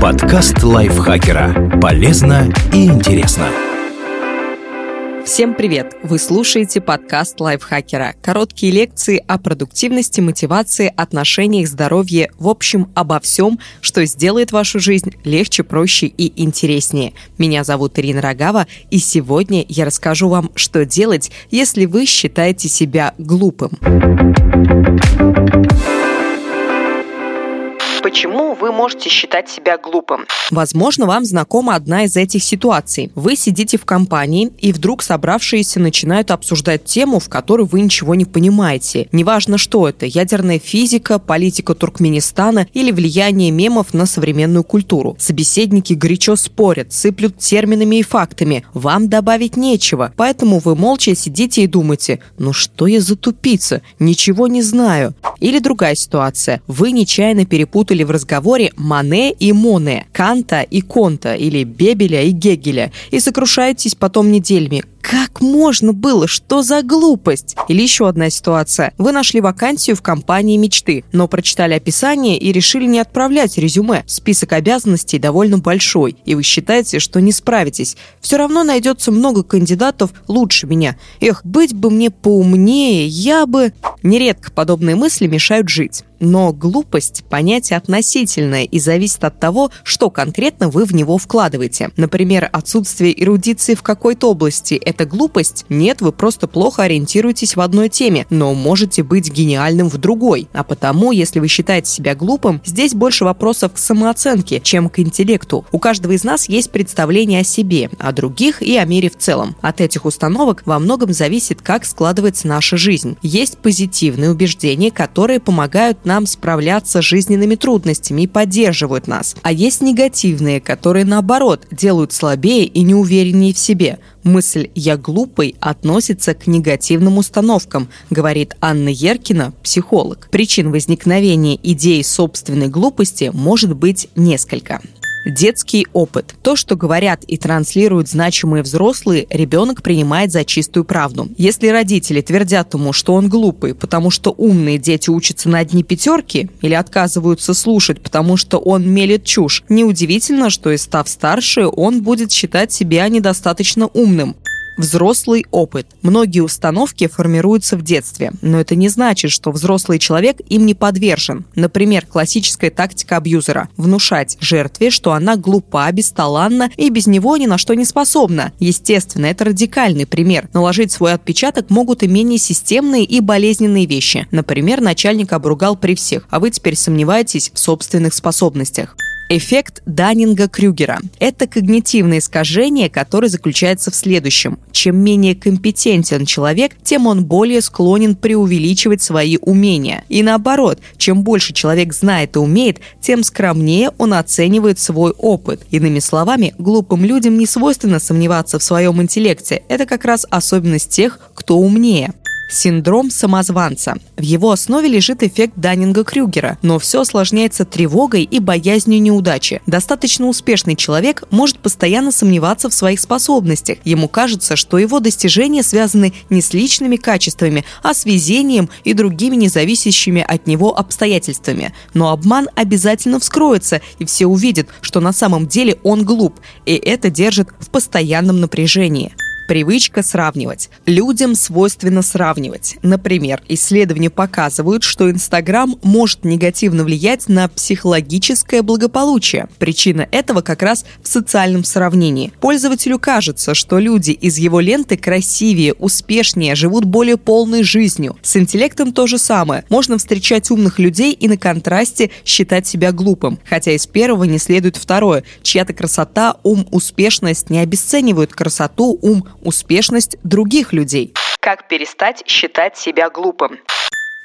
Подкаст лайфхакера. Полезно и интересно. Всем привет! Вы слушаете подкаст лайфхакера. Короткие лекции о продуктивности, мотивации, отношениях, здоровье, в общем, обо всем, что сделает вашу жизнь легче, проще и интереснее. Меня зовут Ирина Рогава, и сегодня я расскажу вам, что делать, если вы считаете себя глупым. Почему вы можете считать себя глупым? Возможно, вам знакома одна из этих ситуаций. Вы сидите в компании, и вдруг собравшиеся начинают обсуждать тему, в которой вы ничего не понимаете. Неважно, что это – ядерная физика, политика Туркменистана или влияние мемов на современную культуру. Собеседники горячо спорят, сыплют терминами и фактами. Вам добавить нечего, поэтому вы молча сидите и думаете, ну что я за тупица, ничего не знаю. Или другая ситуация. Вы нечаянно перепутали в разговоре Мане и Моне, Канта и Конта или Бебеля и Гегеля и сокрушаетесь потом неделями. Как можно было? Что за глупость? Или еще одна ситуация. Вы нашли вакансию в компании мечты, но прочитали описание и решили не отправлять резюме. Список обязанностей довольно большой, и вы считаете, что не справитесь. Все равно найдется много кандидатов лучше меня. Эх, быть бы мне поумнее, я бы... Нередко подобные мысли мешают жить. Но глупость – понятие относительное и зависит от того, что конкретно вы в него вкладываете. Например, отсутствие эрудиции в какой-то области – это глупость? Нет, вы просто плохо ориентируетесь в одной теме, но можете быть гениальным в другой. А потому, если вы считаете себя глупым, здесь больше вопросов к самооценке, чем к интеллекту. У каждого из нас есть представление о себе, о других и о мире в целом. От этих установок во многом зависит, как складывается наша жизнь. Есть позитивные убеждения, которые помогают нам справляться с жизненными трудностями и поддерживают нас. А есть негативные, которые наоборот делают слабее и неувереннее в себе. Мысль «я глупый» относится к негативным установкам, говорит Анна Еркина, психолог. Причин возникновения идеи собственной глупости может быть несколько. Детский опыт. То, что говорят и транслируют значимые взрослые, ребенок принимает за чистую правду. Если родители твердят ему, что он глупый, потому что умные дети учатся на одни пятерки, или отказываются слушать, потому что он мелет чушь, неудивительно, что и став старше, он будет считать себя недостаточно умным. Взрослый опыт. Многие установки формируются в детстве, но это не значит, что взрослый человек им не подвержен. Например, классическая тактика абьюзера – внушать жертве, что она глупа, бесталанна и без него ни на что не способна. Естественно, это радикальный пример. Наложить свой отпечаток могут и менее системные и болезненные вещи. Например, начальник обругал при всех, а вы теперь сомневаетесь в собственных способностях. Эффект Даннинга-Крюгера – это когнитивное искажение, которое заключается в следующем. Чем менее компетентен человек, тем он более склонен преувеличивать свои умения. И наоборот, чем больше человек знает и умеет, тем скромнее он оценивает свой опыт. Иными словами, глупым людям не свойственно сомневаться в своем интеллекте. Это как раз особенность тех, кто умнее. Синдром самозванца. В его основе лежит эффект Даннинга-Крюгера, но все осложняется тревогой и боязнью неудачи. Достаточно успешный человек может постоянно сомневаться в своих способностях. Ему кажется, что его достижения связаны не с личными качествами, а с везением и другими независящими от него обстоятельствами. Но обман обязательно вскроется, и все увидят, что на самом деле он глуп, и это держит в постоянном напряжении. Привычка сравнивать. Людям свойственно сравнивать. Например, исследования показывают, что Инстаграм может негативно влиять на психологическое благополучие. Причина этого как раз в социальном сравнении. Пользователю кажется, что люди из его ленты красивее, успешнее, живут более полной жизнью. С интеллектом то же самое. Можно встречать умных людей и на контрасте считать себя глупым. Хотя из первого не следует второе. Чья-то красота, ум, успешность не обесценивают красоту, ум, успешность других людей. Как перестать считать себя глупым?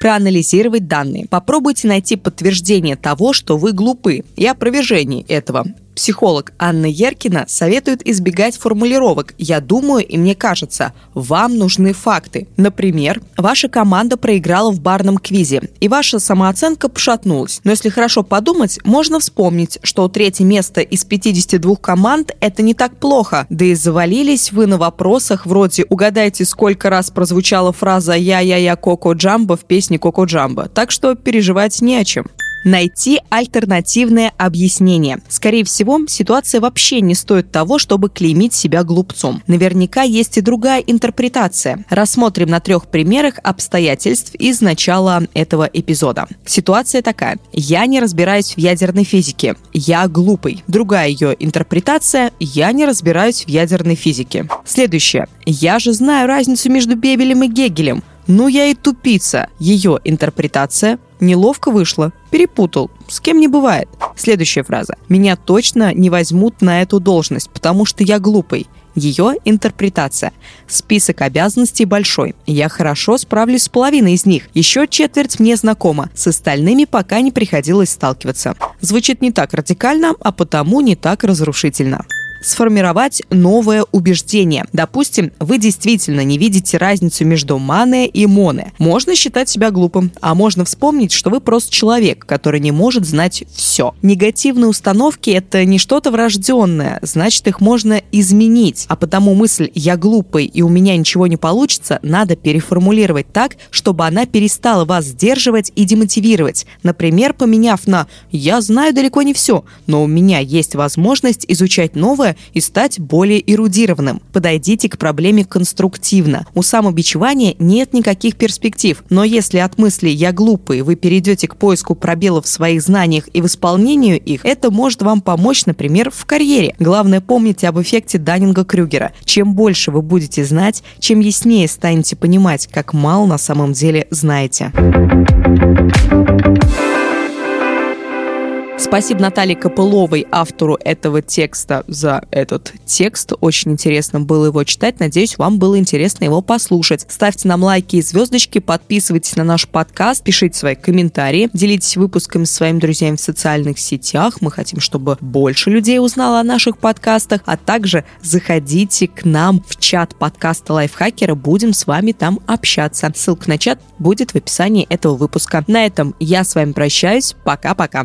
проанализировать данные. Попробуйте найти подтверждение того, что вы глупы, и опровержение этого. Психолог Анна Еркина советует избегать формулировок «я думаю и мне кажется». Вам нужны факты. Например, ваша команда проиграла в барном квизе, и ваша самооценка пошатнулась. Но если хорошо подумать, можно вспомнить, что третье место из 52 команд – это не так плохо. Да и завалились вы на вопросах вроде «угадайте, сколько раз прозвучала фраза «я-я-я Коко Джамбо» в песне Коко Джамбо». Так что переживать не о чем. Найти альтернативное объяснение. Скорее всего, ситуация вообще не стоит того, чтобы клеймить себя глупцом. Наверняка есть и другая интерпретация. Рассмотрим на трех примерах обстоятельств из начала этого эпизода. Ситуация такая. Я не разбираюсь в ядерной физике. Я глупый. Другая ее интерпретация. Я не разбираюсь в ядерной физике. Следующее. Я же знаю разницу между Бебелем и Гегелем. Ну я и тупица. Ее интерпретация неловко вышло. Перепутал. С кем не бывает. Следующая фраза. Меня точно не возьмут на эту должность, потому что я глупый. Ее интерпретация. Список обязанностей большой. Я хорошо справлюсь с половиной из них. Еще четверть мне знакома. С остальными пока не приходилось сталкиваться. Звучит не так радикально, а потому не так разрушительно сформировать новое убеждение. Допустим, вы действительно не видите разницу между мане и моне. Можно считать себя глупым, а можно вспомнить, что вы просто человек, который не может знать все. Негативные установки — это не что-то врожденное, значит, их можно изменить. А потому мысль «я глупый и у меня ничего не получится» надо переформулировать так, чтобы она перестала вас сдерживать и демотивировать. Например, поменяв на «я знаю далеко не все, но у меня есть возможность изучать новое и стать более эрудированным. Подойдите к проблеме конструктивно. У самобичевания нет никаких перспектив, но если от мысли «я глупый» вы перейдете к поиску пробелов в своих знаниях и в исполнению их, это может вам помочь, например, в карьере. Главное, помните об эффекте Даннинга-Крюгера. Чем больше вы будете знать, чем яснее станете понимать, как мало на самом деле знаете. Спасибо Наталье Копыловой, автору этого текста, за этот текст. Очень интересно было его читать. Надеюсь, вам было интересно его послушать. Ставьте нам лайки и звездочки, подписывайтесь на наш подкаст, пишите свои комментарии, делитесь выпусками с своими друзьями в социальных сетях. Мы хотим, чтобы больше людей узнало о наших подкастах, а также заходите к нам в чат подкаста Лайфхакера. Будем с вами там общаться. Ссылка на чат будет в описании этого выпуска. На этом я с вами прощаюсь. Пока-пока.